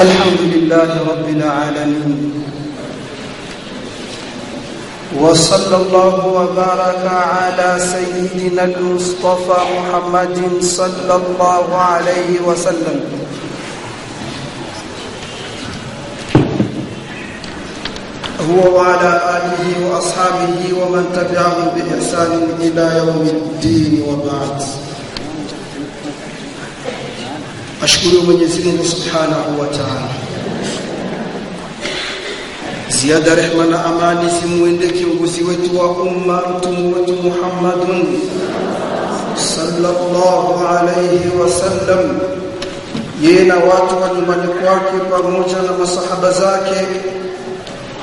الحمد لله رب العالمين. وصلى الله وبارك على سيدنا المصطفى محمد صلى الله عليه وسلم. هو وعلى آله وأصحابه ومن تبعهم بإحسان إلى يوم الدين وبعد. Ashukuru Mwenyezi Mungu Subhanahu wa Ta'ala. Ziada rehma na amani zimwende kiongozi wetu wa umma mtume wetu Muhammadun sallallahu alayhi wasallam, yeye na watu wa nyumbani kwake pamoja na masahaba zake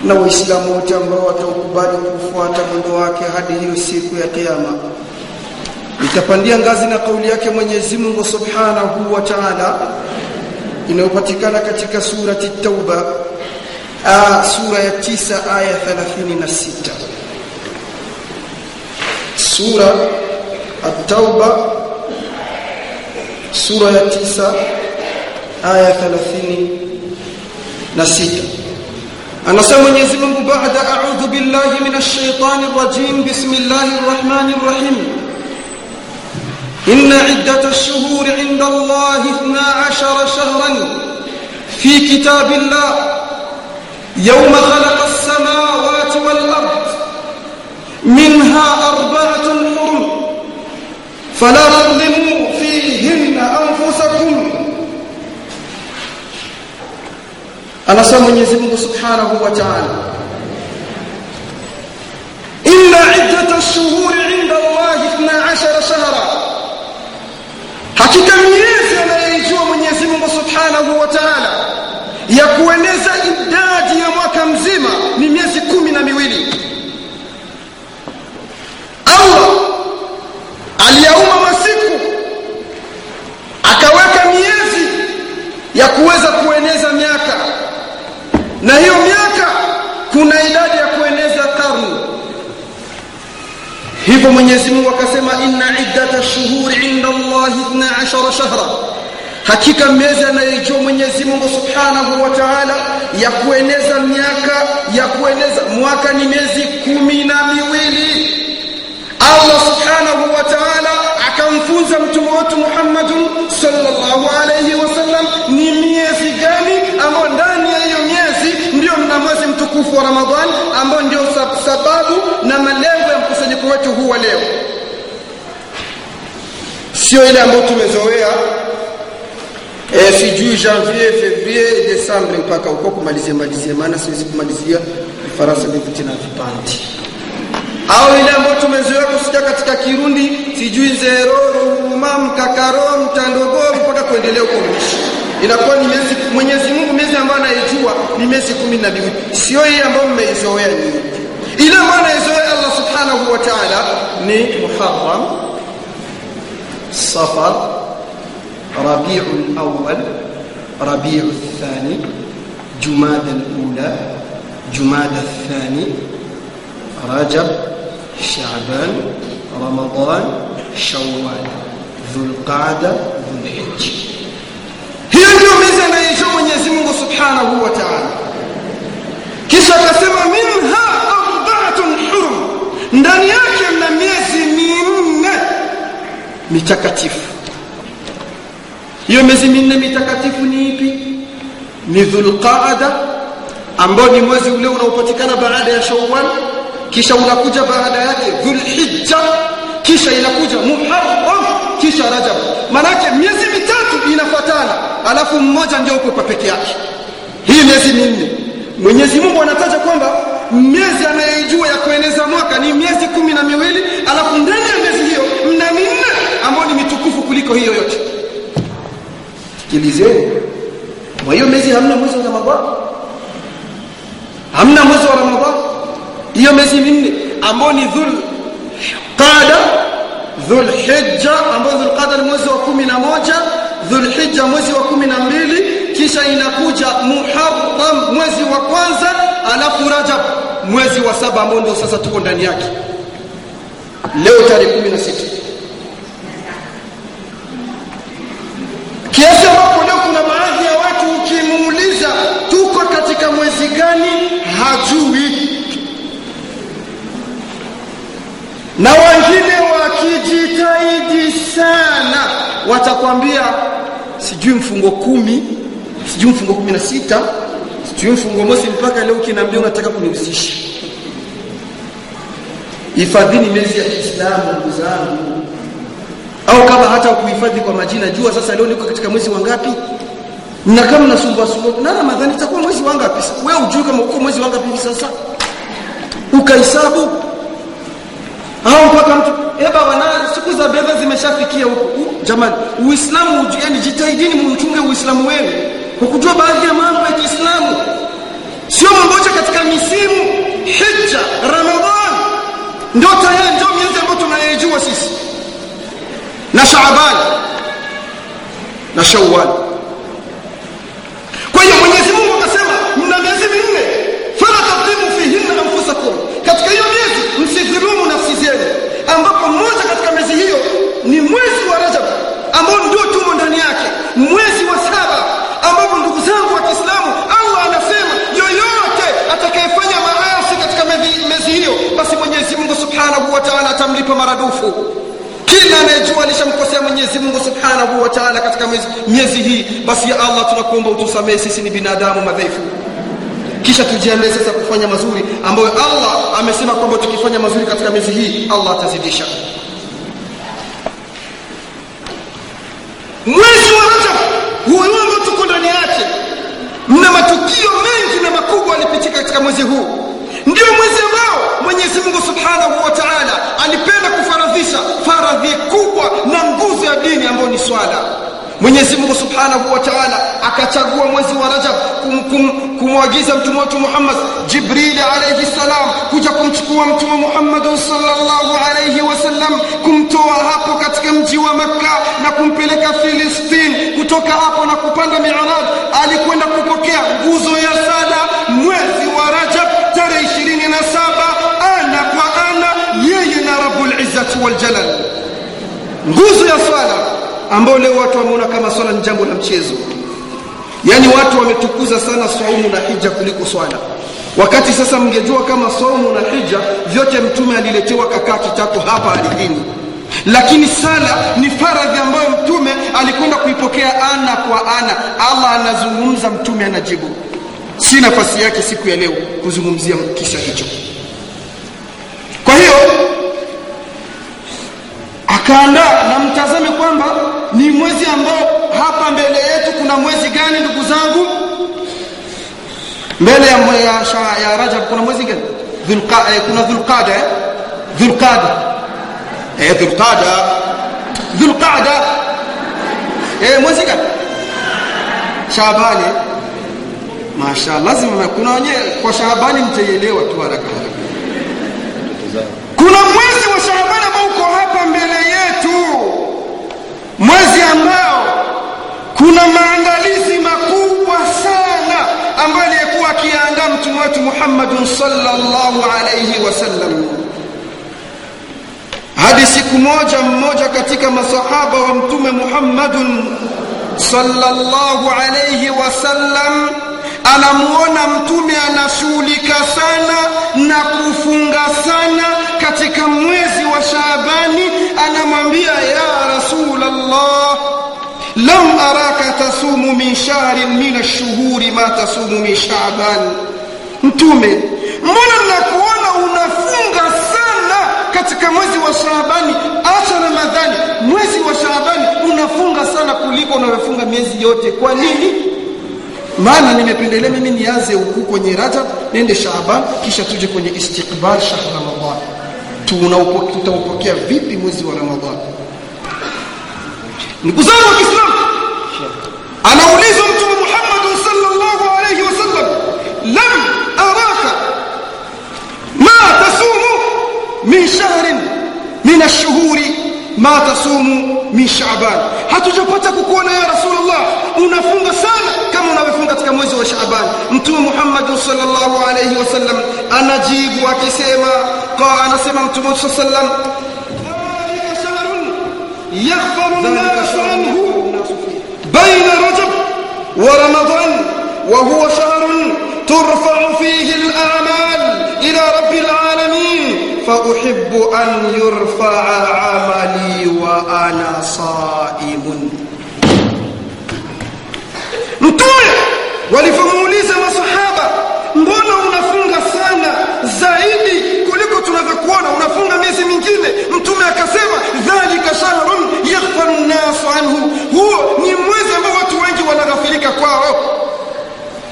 na Waislamu wote ambao wataukubali kufuata mwendo wake hadi hiyo siku ya Kiyama itapandia ngazi na kauli yake Mwenyezi Mungu Subhanahu wa Ta'ala inayopatikana katika surati Tauba sura ya tisa aya 36 sura at-Tauba sura ya tisa aya 36 anasema Mwenyezi Mungu baada a'udhu billahi minash shaitani rajim bismillahir rahmanir rahim إن عدة الشهور عند الله اثنا عشر شهرا في كتاب الله. يوم خلق السماوات والأرض منها أربعة حرم. فلا تظلموا فيهن أنفسكم. أنا سمى يزمه سبحانه وتعالى. إن عدة الشهور Subhanahu wa Ta'ala ya kueneza idadi ya mwaka mzima ni miezi kumi na miwili. Allah aliyauma masiku akaweka miezi ya kuweza kueneza miaka, na hiyo miaka kuna idadi ya kueneza karne. Hivyo Mwenyezi Mungu akasema inna iddata shuhuri inda Allah 12 shahra hakika mezi anayojua Mwenyezi Mungu Subhanahu wa Ta'ala ya kueneza miaka ya kueneza mwaka ni miezi kumi na miwili. Allah Subhanahu wa Ta'ala akamfunza mtume wetu Muhammad sallallahu alayhi wasallam ni miezi gani ambao ndani ya hiyo miezi ndio mna mwezi mtukufu wa Ramadhani ambao ndio sababu na malengo ya mkusanyiko wetu huu wa leo. Sio ile ambayo tumezoea eh sijui janvier fevrier desembre mpaka uko kumalizia malizia. Maana siwezi kumalizia Faransa vivuti na vipandi au ile ambayo tumezoea kusikia katika Kirundi sijui zero ruma mkakaro mtandogo mpaka kuendelea huko mwisho inakuwa ni miezi Mwenyezi Mungu miezi ambayo anaijua ni miezi kumi na miwili. Sio hii ambayo mmeizoea nyinyi ile ambayo anaizoea Allah subhanahu wa ta'ala ni Muharram Safar Rabiul Awwal Rabiul Thani Jumada al-Ula Jumada al-Thani Rajab Sha'ban Ramadan Shawwal Dhulqa'da Dhulhijja hiyo ndio miezi anayoijua Mwenyezi Mungu Subhanahu wa Ta'ala kisha akasema minha arba'atun hurum ndani yake mna miezi minne mitakatifu hiyo miezi minne mitakatifu ni ipi? Ni dhulqaada ambao ni mwezi ule unaopatikana baada ya shawwal kisha unakuja baada yake dhulhijja kisha inakuja muharram kisha rajab. Manake miezi mitatu inafuatana alafu mmoja ndio uko kwa peke yake. Hii miezi minne. Mwenyezi Mungu anataja kwamba miezi anayejua ya kueneza mwaka ni miezi kumi na miwili alafu ndani ya miezi hiyo mna minne ambayo ni mitukufu kuliko hiyo yote sikilizeni kwa hiyo miezi hamna mwezi wa Ramadhani. Hamna mwezi wa Ramadhani. Hiyo miezi minne ambayo ni dhul qada dhul hijja ambayo dhul qada ni mwezi wa kumi na moja dhul hijja mwezi wa kumi na mbili kisha inakuja muharram mwezi wa kwanza alafu rajab mwezi wa saba ambao ndio sasa tuko ndani yake. Leo tarehe 16 mwezi gani? Hajui. Na wengine wakijitahidi sana watakwambia sijui mfungo kumi sijui mfungo kumi na sita sijui mfungo mosi mpaka leo ukinaambia unataka kunihusisha. Hifadhini miezi ya Kiislamu ndugu zangu. Au kama hata kuhifadhi kwa majina jua sasa leo niko katika mwezi wangapi na kama nasumbua sumbua na ramadhani itakuwa mwezi wangapi wewe ujui kama uko mwezi wangapi sasa? Ukahesabu. Au mpaka mtu eba wana siku za bedha zimeshafikia huko. Jamani uislamu yani jitahidini mchunge uislamu wenu kwa baadhi ya mambo ya Kiislamu. Sio mmoja katika misimu hija ramadhan. Ndio tayari ndio miezi ambayo tunayejua sisi. Na shaaban na shawwal Mwenyezi Mungu akasema mna miezi minne fala tadhimu fihinna anfusakum. Katika hiyo miezi msidhulumu nafsi zenu ambapo mmoja katika miezi hiyo ni mwezi wa Rajab ambao ndio tumo ndani yake mwezi wa saba ambapo ndugu zangu wa Kiislamu Allah anasema yoyote atakayefanya maasi katika miezi hiyo basi Mwenyezi Mungu Subhanahu wa Ta'ala atamlipa maradufu. Kila anayejua alishamkosea Mwenyezi Mungu Subhanahu wa Ta'ala katika miezi hii basi ya Allah tunakuomba utusamehe sisi ni binadamu madhaifu. Kisha tujiandae sasa kufanya mazuri ambayo Allah amesema kwamba tukifanya mazuri katika miezi hii Allah atazidisha. Mwezi wa Rajab ambao tuko ndani yake. Mna matukio mengi na makubwa yalipitika katika mwezi huu. Ndio mwezi ambao Mwenyezi Mungu Subhanahu wa Ta'ala alipenda kufaradhisha faradhi kubwa na nguzo ya dini ambayo ni swala Mwenyezi Mungu Subhanahu wa Ta'ala akachagua mwezi wa Rajab kumwagiza kum, mtume wetu Muhammad Jibril alayhi salam kuja kumchukua mtume Muhammad sallallahu alayhi wasallam kumtoa hapo katika mji wa Makka na kumpeleka Filistini kutoka hapo na kupanda Mi'raj alikwenda kupokea nguzo ya sala mwezi wa Rajab tarehe 27 ana kwa ana yeye na Rabbul Izzati wal Jalal. Nguzo ya swala ambao leo watu wameona kama swala ni jambo la mchezo. Yaani watu wametukuza sana saumu na hija kuliko swala. Wakati sasa mngejua kama saumu na hija vyote mtume aliletewa kakaa kitako hapa ardhini. Lakini sala ni faradhi ambayo mtume alikwenda kuipokea ana kwa ana. Allah anazungumza mtume anajibu. Si nafasi yake siku ya leo kuzungumzia kisa hicho. Kwa hiyo akaandaa na mtazame kwamba ni mwezi ambao hapa mbele yetu kuna mwezi gani ndugu zangu? Mbele ya, ya, ya rajab kuna mwezi gani? Dhulqa, eh, kuna dhulqada eh? dhulqada eh, dhulqada dhulqada eh, mwezi gani? Shabani masha lazima kuna wenye kwa shabani mtaielewa tu haraka haraka. Kuna mwezi wa shabani ambao uko hapa mbele yetu mwezi ambao kuna maandalizi makubwa sana ambayo aliyekuwa akiandaa mtume wetu Muhammadun sallallahu alayhi wasallam hadi siku moja mmoja katika masahaba wa mtume Muhammadun sallallahu alayhi wasallam anamuona mtume anashughulika sana na kufunga sana katika mwezi wa anamwambia ya Rasulullah lam araka tasumu min shahrin min ash-shuhuri ma tasumu min Shaaban mtume mbona nakuona unafunga sana katika mwezi wa Shaabani acha Ramadhani mwezi wa Shaabani unafunga sana kuliko unayofunga miezi yote. Kwa nini? Maana nimependelea mimi nianze huku kwenye Rajab nende Shaaban kisha tuje kwenye istiqbal shahr Ramadhan tutaupokea vipi mwezi wa Ramadhani? ndugu zangu wa Kiislamu anaulizwa mtume Muhammad sallallahu alayhi wasallam lam araka ma tasumu min shahrin min ash-shuhuri ma tasumu min Shaaban hatujapata kukuona ya Rasulullah unafunga sana kama unavyofunga katika mwezi wa Shaaban mtume Muhammad sallallahu alayhi wasallam anajibu akisema قال سمعت موسى صلى الله عليه وسلم يغفر الناس عنه بين رجب ورمضان وهو شهر ترفع فيه الأعمال إلى رب العالمين فأحب أن يرفع عملي وأنا صائم. نتوع ولفهم mingine mtume akasema dhalika shahrun yaghfalu nnasu anhu. Huo ni mwezi ambao watu wengi wanaghafirika kwao.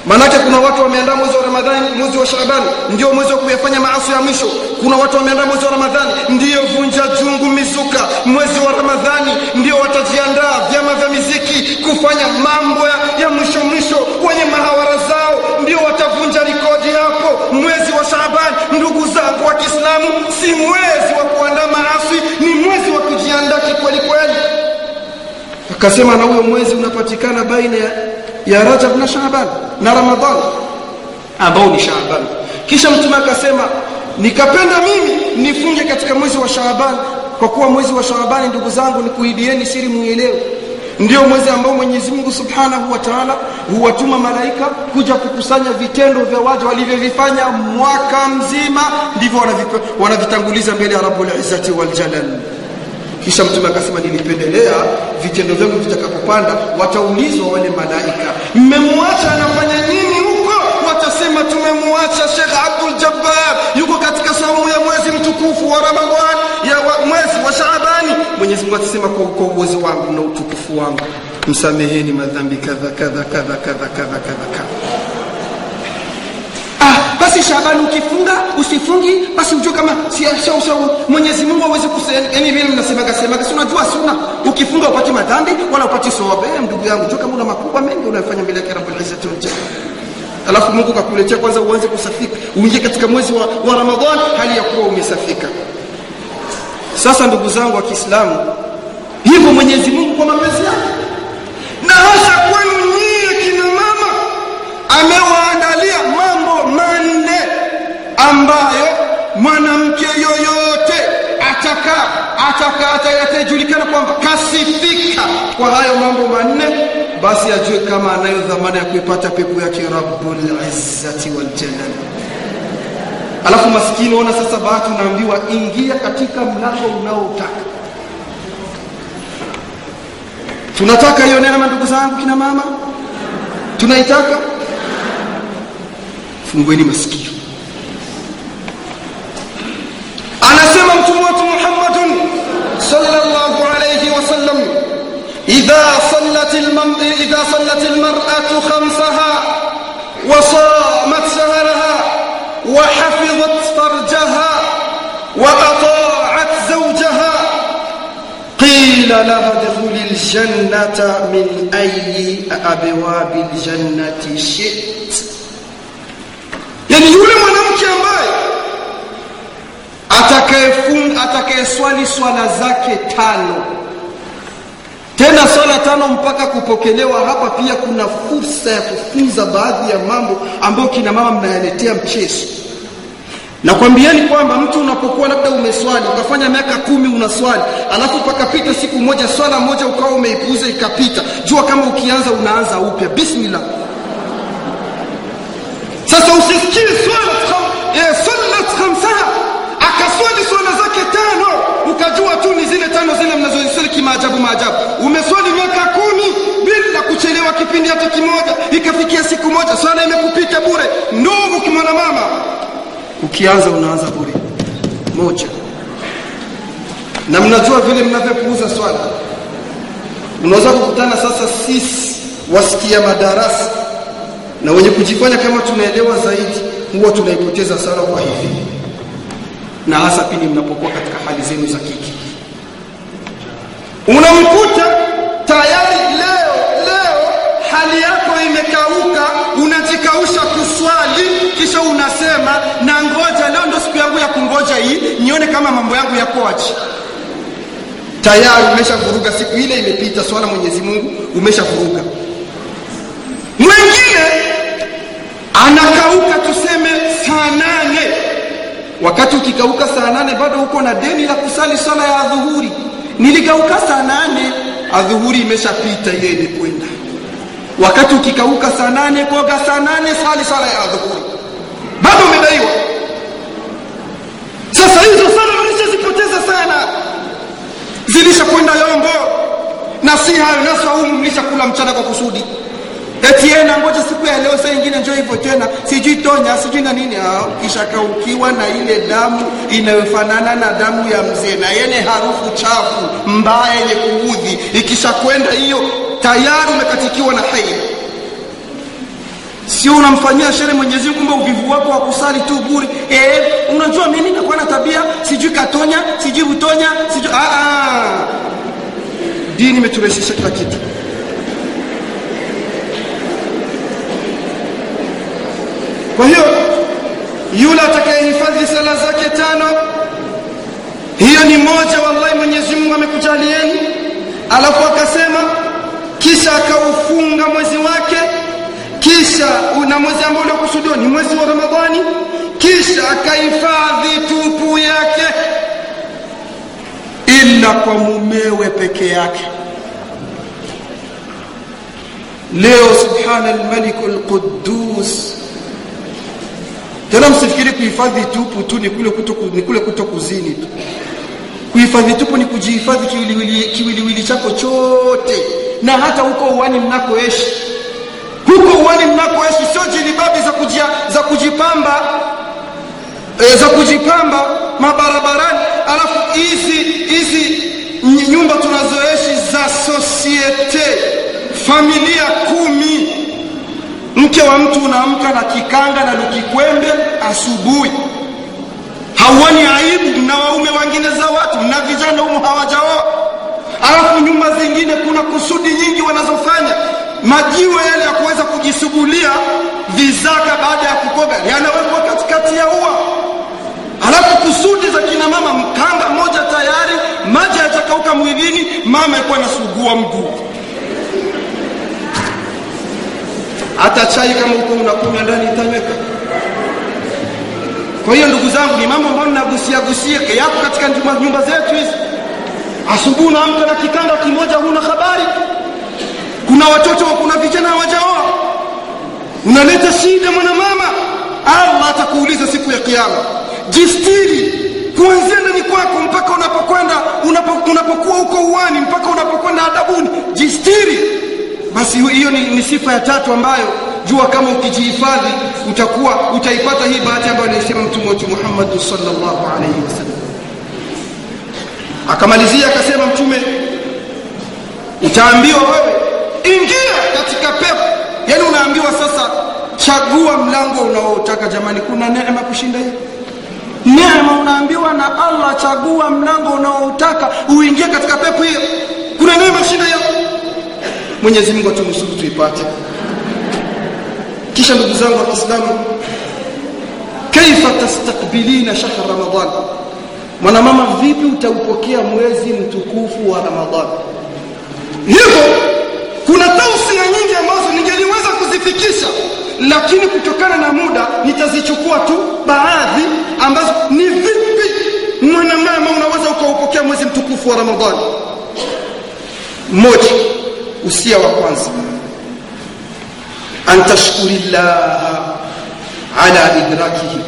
Manake kuna watu wameandaa mwezi wa ramadhani mwezi wa shaabani ndio mwezi wa kuyafanya maasi ya mwisho. Kuna watu wameandaa mwezi wa ramadhani ndiyo vunja jungu mizuka. Mwezi wa ramadhani ndio watajiandaa vyama vya miziki kufanya mambo ya mwisho mwisho akasema na huyo mwezi unapatikana baina ya, rajab na shaaban na ramadhan ambao ni shaaban. Kisha mtume akasema nikapenda mimi nifunge katika mwezi wa shaaban kwa kuwa mwezi wa Shaaban ndugu zangu ni kuidieni siri muielewe ndio mwezi ambao mwenyezi mungu subhanahu wa taala huwatuma malaika kuja kukusanya vitendo vya waja walivyovifanya mwaka mzima. Ndivyo wanavitanguliza mbele ya rabulizzati waljalal kisha mtume akasema nilipendelea vitendo vyangu vitakapopanda wataulizwa wale malaika. Mmemwacha anafanya nini huko? Watasema tumemwacha shekh abdul jabbar yuko katika saumu ya mwezi mtukufu wa Ramadhani, ya mwezi wa shaabani. Mwenyezi mungu atasema kwa, uwezo wangu na utukufu wangu msameheni madhambi kadha kadha kadha kadha kadha kadha kadha basi Shabani ukifunga usifungi, basi ujue kama Mwenyezi Mungu hawezi yani vile mnasemaga semaga, si unajua suna, ukifunga upati madhambi wala upati. Eh, ndugu yangu, jua kama una makubwa mengi unayofanya mbele yake Rabbul Izzati. Alafu Mungu kakuletea kwanza uanze kusafika, uingie katika mwezi wa, wa Ramadhani hali ya kuwa umesafika. Sasa ndugu zangu wa Kiislamu, hivyo Mwenyezi Mungu kwa mapenzi yake na hasa kwenu nyie kina mama manne ambayo mwanamke yoyote ataka ataka atayajulikana kwamba kasifika kwa hayo mambo manne basi ajue kama anayo dhamana ya kuipata pepo yake rabbul izzati wal jalal. Alafu maskini ona sasa bahati unaambiwa ingia katika mlango unaotaka. Tunataka hiyo neema ndugu zangu kina mama? Tunaitaka? Fungueni masikio إذا صلت, المم... إذا صلت المرأة خمسها وصامت سهرها وحفظت فرجها وأطاعت زوجها قيل لها ادخل الجنة من أي أبواب الجنة شئت. يعني يقول mwanamke ambaye atakayeswali swala zake تانو. Tena swala tano mpaka kupokelewa. Hapa pia kuna fursa ya kufunza baadhi ya mambo ambayo kina mama mnayaletea mchezo. Nakwambieni kwamba mtu unapokuwa labda umeswali ukafanya miaka kumi unaswali alafu pakapita siku moja swala moja ukawa umeipuuza ikapita. Jua kama ukianza unaanza upya. Bismillah. Sasa usisikie swala eh, salat khamsaha akaswali swala zake tano ukajua tu ni zile tano zile mnazozisali kimaajabu maajabu. Umeswali miaka kumi bila kuchelewa kipindi hata kimoja. Ikafikia siku moja swala imekupita bure. Ndugu kimwana mama ukianza unaanza bure. Moja. Na mnajua vile mnavyopuuza swala. Unaweza kukutana sasa sisi wasikia madarasa na wenye kujifanya kama tunaelewa zaidi huwa tunaipoteza sala kwa hivi. Na hasa pindi mnapokuwa katika hali zenu za kiki unamkuta tayari leo leo hali yako imekauka unajikausha kuswali kisha unasema na ngoja leo ndo siku yangu ya kungoja hii nione kama mambo yangu yakoaje tayari umeshavuruga siku ile imepita swala mwenyezi mungu umeshavuruga. Mwingine anakauka tuseme saa nane. Wakati ukikauka saa nane bado uko na deni la kusali swala ya adhuhuri nilikauka saa nane. Adhuhuri imeshapita ile imekwenda wakati ukikauka saa nane koga saa nane sali sala ya adhuhuri. Bado umedaiwa. Sasa hizo sala ulishazipoteza sana. Zilishakwenda yombo. Na si hayo nasaumu mlishakula mchana kwa kusudi eti yeye nangoja siku ya leo saa ingine njoo hivyo tena. Sijui tonya sijui na nini. Ukishakaukiwa na ile damu inayofanana na damu ya mzee na yene harufu chafu mbaya yenye kuudhi. Ikishakwenda hiyo tayari umekatikiwa na haia sio unamfanyia shere mwenyezi kumbe uvivu wako wa kusali tu bure. Eh unajua mimi nakuwa na tabia sijui katonya sijui utonya sijui Aa, dini imeturahisisha kila kitu kwa hiyo yule atakayehifadhi sala zake tano hiyo ni moja wallahi mwenyezi mungu amekujalieni. Alafu akasema kisha akaufunga mwezi wake kisha na mwezi ambao uliokusudiwa ni mwezi wa ramadhani kisha akahifadhi tupu yake ila kwa mumewe peke yake. Leo subhana almaliku alquddus tena msifikiri kuhifadhi tupu tu ni kule kuto, ni kule kuto kuzini tu. Kuhifadhi tupu ni kujihifadhi kiwiliwili, kiwiliwili chako chote. Na hata huko uwani mnakoishi huko uwani mnakoishi sio jilibabi za, kujia, za kujipamba e, za kujipamba mabarabarani. Alafu hizi hizi nyumba tunazoishi za sosiete familia kumi mke wa mtu unaamka na kikanga na lukikwembe asubuhi. Hauoni aibu na waume wengine za watu na vijana humu hawajaoa alafu nyumba zingine kuna kusudi nyingi wanazofanya. Majiwe yale ya kuweza kujisugulia vizaka baada ya kukoga yanawekwa katikati ya ua. Alafu kusudi za kina mama mkanga moja tayari maji yatakauka mwilini mama ikuwa nasugua mguu hata chai kama uko unakunywa ndani itaweka. kwa hiyo ndugu zangu ni mambo ambayo ninagusia gusia yako katika nyumba, zetu hizi. Asubuhi unaamka na kitanda kimoja huna habari. Kuna watoto kuna vijana hawajaoa. Unaleta shida mwanamama allah atakuuliza siku ya kiama jistiri kuanzia ndani kwako mpaka unapokwenda unapo, unapokuwa huko uwani mpaka unapokwenda adabuni. Jistiri basi hiyo ni, ni sifa ya tatu ambayo jua kama ukijihifadhi utakuwa utaipata hii bahati ambayo anaisema mtume wetu Muhammad sallallahu alaihi wasallam. Akamalizia akasema mtume utaambiwa wewe ingia katika pepo. Yani unaambiwa sasa chagua mlango unaotaka. Jamani kuna neema kushinda hii? Neema unaambiwa na Allah chagua mlango unaotaka uingie katika pepo hiyo. Kuna neema kushinda hiyo Mwenyezi Mungu atunusuru tuipate. Kisha ndugu zangu wa Kiislamu, kaifa tastakbilina shahr Ramadan, mwanamama, vipi utaupokea mwezi mtukufu wa Ramadhan? Hivyo kuna tausia nyingi ambazo ningeliweza kuzifikisha, lakini kutokana na muda nitazichukua tu baadhi ambazo ni vipi mwanamama unaweza ukaupokea mwezi mtukufu wa Ramadhani. Moja, usia wa kwanza. An tashkurillaha ala idrakihi.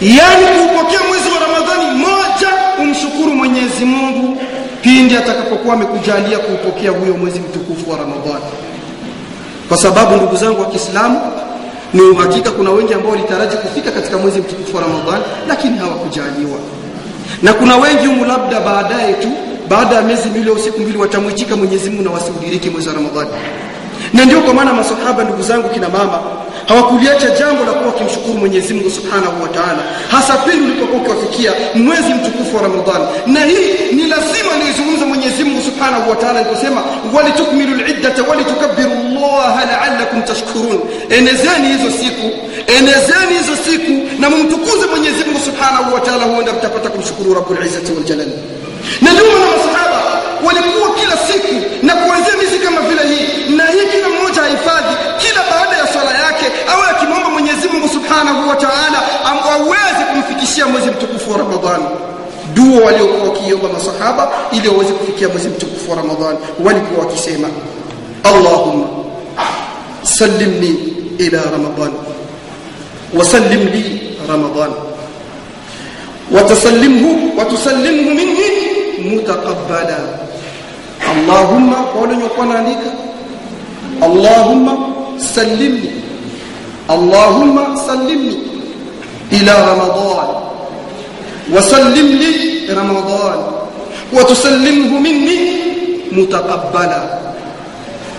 Yani kuupokea mwezi wa ramadhani moja umshukuru mwenyezi mungu pindi atakapokuwa amekujalia kuupokea huyo mwezi mtukufu wa ramadhani. Kwa sababu ndugu zangu wa kiislamu ni uhakika kuna wengi ambao walitaraji kufika katika mwezi mtukufu wa ramadhani lakini hawakujaliwa. Na kuna wengi humu labda baadaye tu baada ya miezi miwili au siku mbili watamwichika Mwenyezi Mungu na wasiudiriki mwezi wa Ramadhani. Na ndio kwa maana masahaba, ndugu zangu, kina mama, hawakuliacha jambo la kuwa wakimshukuru Mwenyezi Mungu Subhanahu wa Ta'ala, hasa pindi ulipokuwa ukiwafikia mwezi mtukufu wa Ramadhani. Na hii ni lazima nizungumze Mwenyezi Mungu Subhanahu wa Ta'ala aliposema, walitukmilu al-iddata walitukabbiru Allah la'allakum tashkurun, enezeni hizo siku, enezeni hizo siku na mumtukuze Mwenyezi Mungu Subhanahu wa Ta'ala, huenda mtapata kumshukuru Rabbul Izzati wal Jalal na ndio maana masahaba walikuwa kila siku na kuanzia mizi kama vile hii. Na hii kila mmoja ahifadhi kila baada ya swala yake awe akimwomba Mwenyezi Mungu Subhanahu wa Ta'ala aweze kumfikishia mwezi mtukufu wa Ramadhani dua waliokuwa wakiomba masahaba ili waweze kufikia mwezi mtukufu wa Ramadhani walikuwa wakisema Allahumma sallimni ila Ramadhan wasallim li Ramadhan watasallimhu watusallimhu minni مني متقبلا اللهم قولوا نكون عليك allahumma sallimni allahumma sallimni ila ramadan وسلم لي رمضان وتسلمه مني متقبلا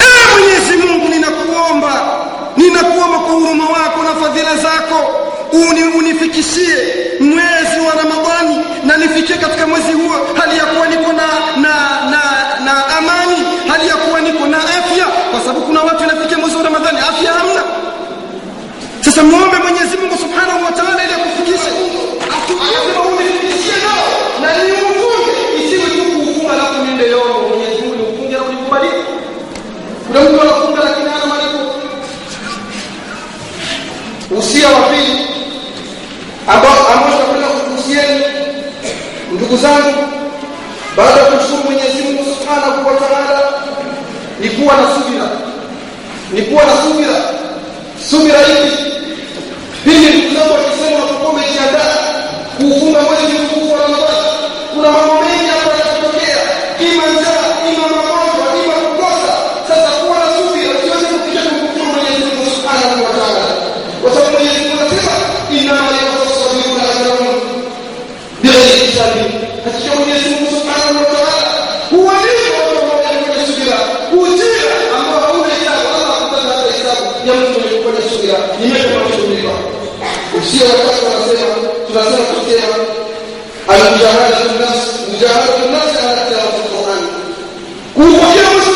ewe mwenyezi mungu ninakuomba ninakuomba kwa huruma wako na fadhila zako uni, unifikishie mwezi wa ramadhani na nifikie katika mwezi sasa muombe mwenyezi mungu subhanahu wa taala ili akufikishe usia wa pili. Ambao ambao tunapenda ndugu zangu baada ya kumshukuru mwenyezi mungu subhanahu wa taala ni kuwa na subira. Ni kuwa na subira. Subira hivi pili ndugu zangu wakisema watakuwa umejiandaa kuufunga mwezi mtukufu wa ramadhani kuna mambo mengi ambayo yatatokea ima njaa ima magonjwa ima kukosa sasa kuwa na subira usiweze kufikia kumkufuru mwenyezi mungu subhanahu wa taala kwa sababu mwenyezi mungu anasema innama yatasabiuna ajrahum bighairi hisabi hakika mwenyezi mungu subhanahu wa taala huwalipa watu ambao wamefanya subira ujira ambao hauna hisabu allah hakutaka hata hisabu ya mtu mwenye kufanya subira nimekamakushughuliwa usio wakati wanasema tunasema kusema almujahadatu nnas mujahadatu nnas ala tilawati lquran kuupokea mwezi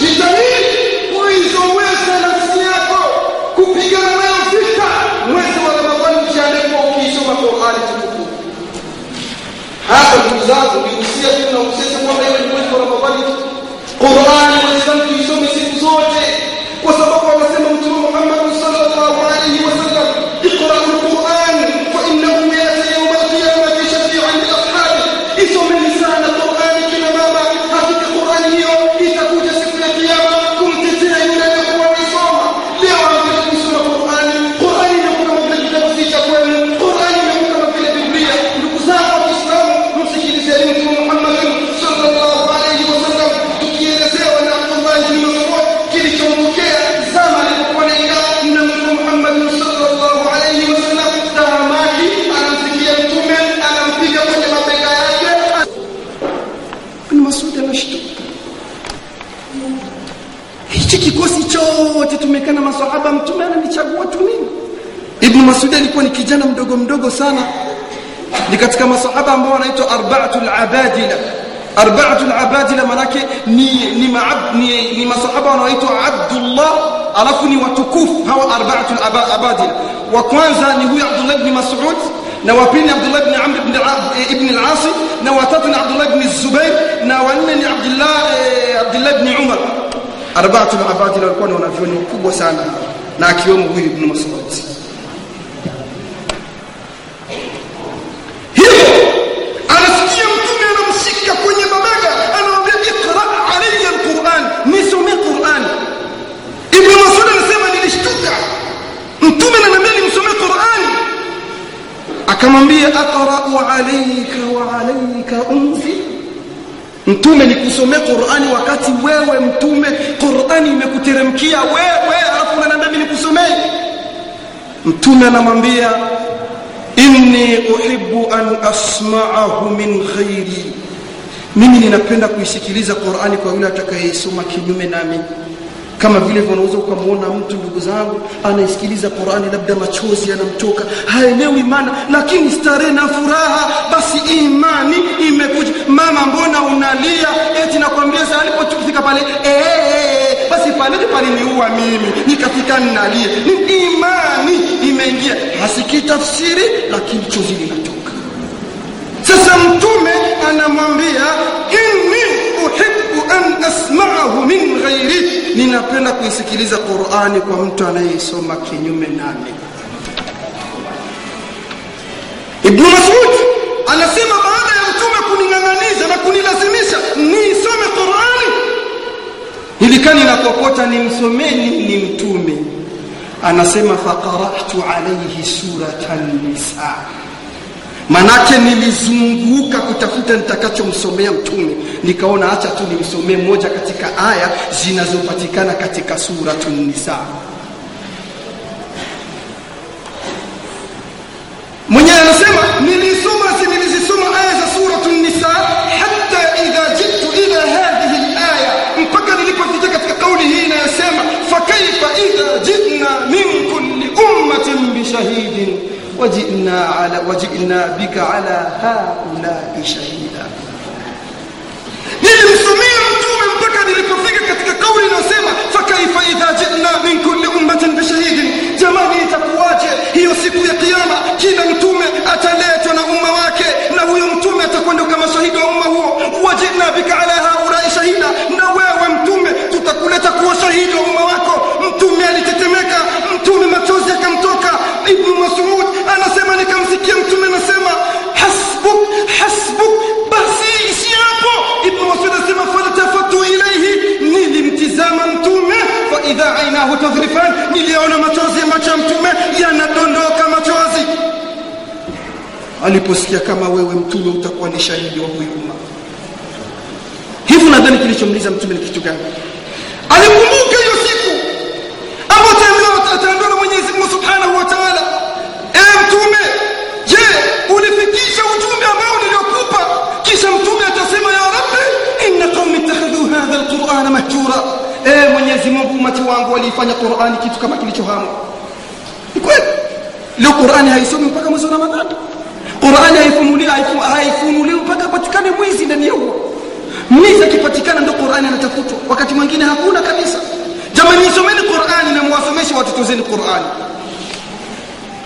jitahidi kuizoweza nafsi yako. Kupigana nayo vita mwezi wa ramadhani ukiandekwa ukiisoma qurani tukufu. Hapa ndugu zangu nikusia tu na usese kwamba iwe mwezi wa ramadhani. Qurani mdogo sana. Ni katika masahaba ambao wanaitwa arba'atul abadila. Arba'atul abadila manake ni ni, maab, ni, ni masahaba wanaoitwa Abdullah alafu ni watukufu hawa arba'atul abadila. Wa kwanza ni huyu Abdullah ibn Mas'ud na wa pili Abdullah ibn Amr ibn ibn al-As na wa tatu ni Abdullah ibn Zubair na wa nne ni Abdullah eh, Abdullah ibn Umar. Arba'atul abadila walikuwa ni wanavyoni wakubwa sana na akiwemo huyu ibn Mas'ud hivyo anasikia mtume anamshika kwenye mabega anamwambia ikra alayya alquran nisome quran ibn masud anasema nilishtuka mtume ananiambia nimsome quran akamwambia aqra'u alayka wa alayka unzil mtume nikusomea qurani wakati wewe mtume qurani imekuteremkia wewe alafu unaniambia mimi nikusomee? Mtume anamwambia inni uhibbu an asma'ahu min ghairi mimi ninapenda kuisikiliza qurani kwa yule atakayeisoma kinyume nami kama vile unaweza ukamwona mtu ndugu zangu anaisikiliza qurani labda machozi yanamtoka haelewi maana lakini starehe na furaha basi imani imekuja. Mama mbona unalia? Eti nakwambia sasa alipofika pale eh basi pale paliniua mimi nikafika ninalia ni imani imeingia. Hasikii tafsiri lakini chozi linatoka. Sasa mtume anamwambia inni uhibbu asma'ahu min ghairi ninapenda kuisikiliza qurani kwa mtu anayeisoma kinyume nami. Ibnu masud anasema baada ya mtume kuning'ang'aniza na kunilazimisha niisome qurani nilikaa nakokota nimsomeni ni mtume. Anasema faqara'tu alayhi suratan nisa manake nilizunguka kutafuta nitakachomsomea mtume. Nikaona acha tu nimsomee moja katika aya zinazopatikana katika suratu nisa. Mwenyewe anasema nilisoma nilizisoma aya za suratu nisa hata idha jitu ila hadhihi laya mpaka nilipofika katika kauli hii inayosema fakaifa idha jina min kulli ummatin bishahidin wajina ala wajina bika ala haulai shahida. Nilimsomea mtume mpaka nilipofika katika kauli inayosema fakaifa idha jina min kulli ummatin bishahidin jamani itakuwaje hiyo siku ya kiyama? Kila mtume ataletwa na umma wake na huyo mtume atakwenda kama shahidi wa umma huo. Wajina bika ala haulai shahida na wewe mtume tutakuleta kuwa shahidi wa umma wako. Mtume aliposikia kama wewe mtume utakuwa ni shahidi wa huyu umma. Hivi nadhani kilichomliza mtume ni kitu gani? Alikumbuka hiyo siku ambayo ataambiwa na mwenyezi mungu subhanahu wa taala. Ewe mtume je ulifikisha ujumbe ambao niliokupa? Kisha mtume atasema ya rabbi inna qaumi ittakhadhu hadha alqurana mahjura. Ewe mwenyezi mungu umati wangu walifanya qurani kitu kama kilichohamu ni kweli? Leo qurani haisomi mpaka mwezi wa ramadhani qurani haifunuliwi mpaka patikane mwizi ndani ya huo. Mwizi akipatikana ndio qurani anatafutwa. Wakati mwingine hakuna kabisa. Jamani isomeni qurani na muwasomeshe watoto zenu qurani.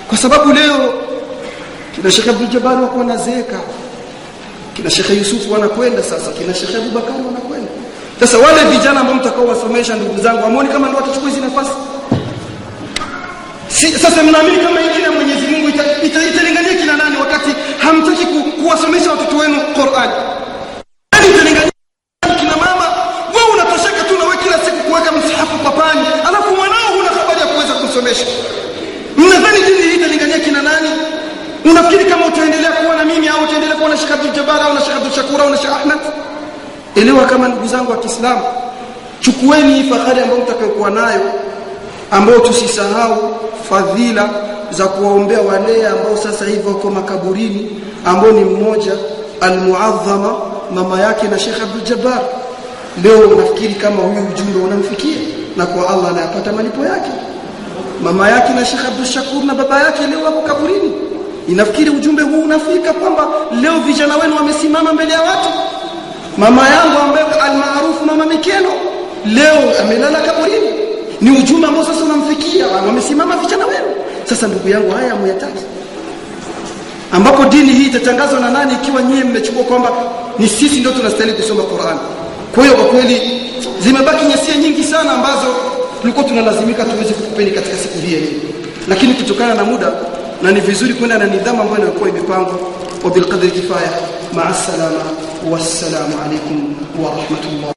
Kwa sababu leo kina Sheikh Abdul Jabbar wako wanazeeka. Kina Sheikh Yusuf wanakwenda sasa. Kina shekhe abubakari wanakwenda. Sasa wale vijana ambao mtakao wasomesha ndugu zangu amoni kama ndio watachukua hizo nafasi. Si, sasa mnaamini kama ya mwenyezi mungu ita, ita, ita kina nani wakati hamtaki ku, kuwasomesha watoto wenu qurani italingania kina mama wewe unatosheka tu nawe kila siku kuweka msahafu papani alafu mwanao huna habari ya kuweza kumsomesha. Mnadhani dini hii italingania kina nani? Unafikiri kama utaendelea kuwa na mimi au utaendelea kuwa na Sheikh Abdul Jabbar au na Sheikh Abdul Shakur au na Sheikh Ahmed elewa kama ndugu zangu wa Kiislamu chukueni hii fahari ambayo mtakayokuwa nayo ambao tusisahau fadhila za kuwaombea wale ambao sasa hivi wako makaburini ambao ni mmoja almuadhama mama yake na Sheikh Abdul Jabbar. Leo nafikiri kama huyu ujumbe unamfikia na kwa Allah anayapata malipo yake. Mama yake na Sheikh Abdul Shakur na baba yake leo wako kaburini. Inafikiri ujumbe huu unafika kwamba leo vijana wenu wamesimama mbele ya watu. Mama yangu ambaye almaarufu mama Mikeno leo amelala kaburini ni ujumbe ambao sasa unamfikia. Wamesimama vijana wenu sasa ndugu yangu haya muyataki ambapo dini hii itatangazwa na nani ikiwa nyie mmechukua kwamba ni sisi ndio tunastahili kusoma Qur'an? Kwa hiyo kwa kweli zimebaki nyasia nyingi sana ambazo tulikuwa tunalazimika tuweze kukupeni katika siku hii hii lakini kutokana na muda na ni vizuri kwenda na nidhamu ambayo inakuwa imepangwa wa bilqadri kifaya maa salama wassalamu alaikum wa rahmatullah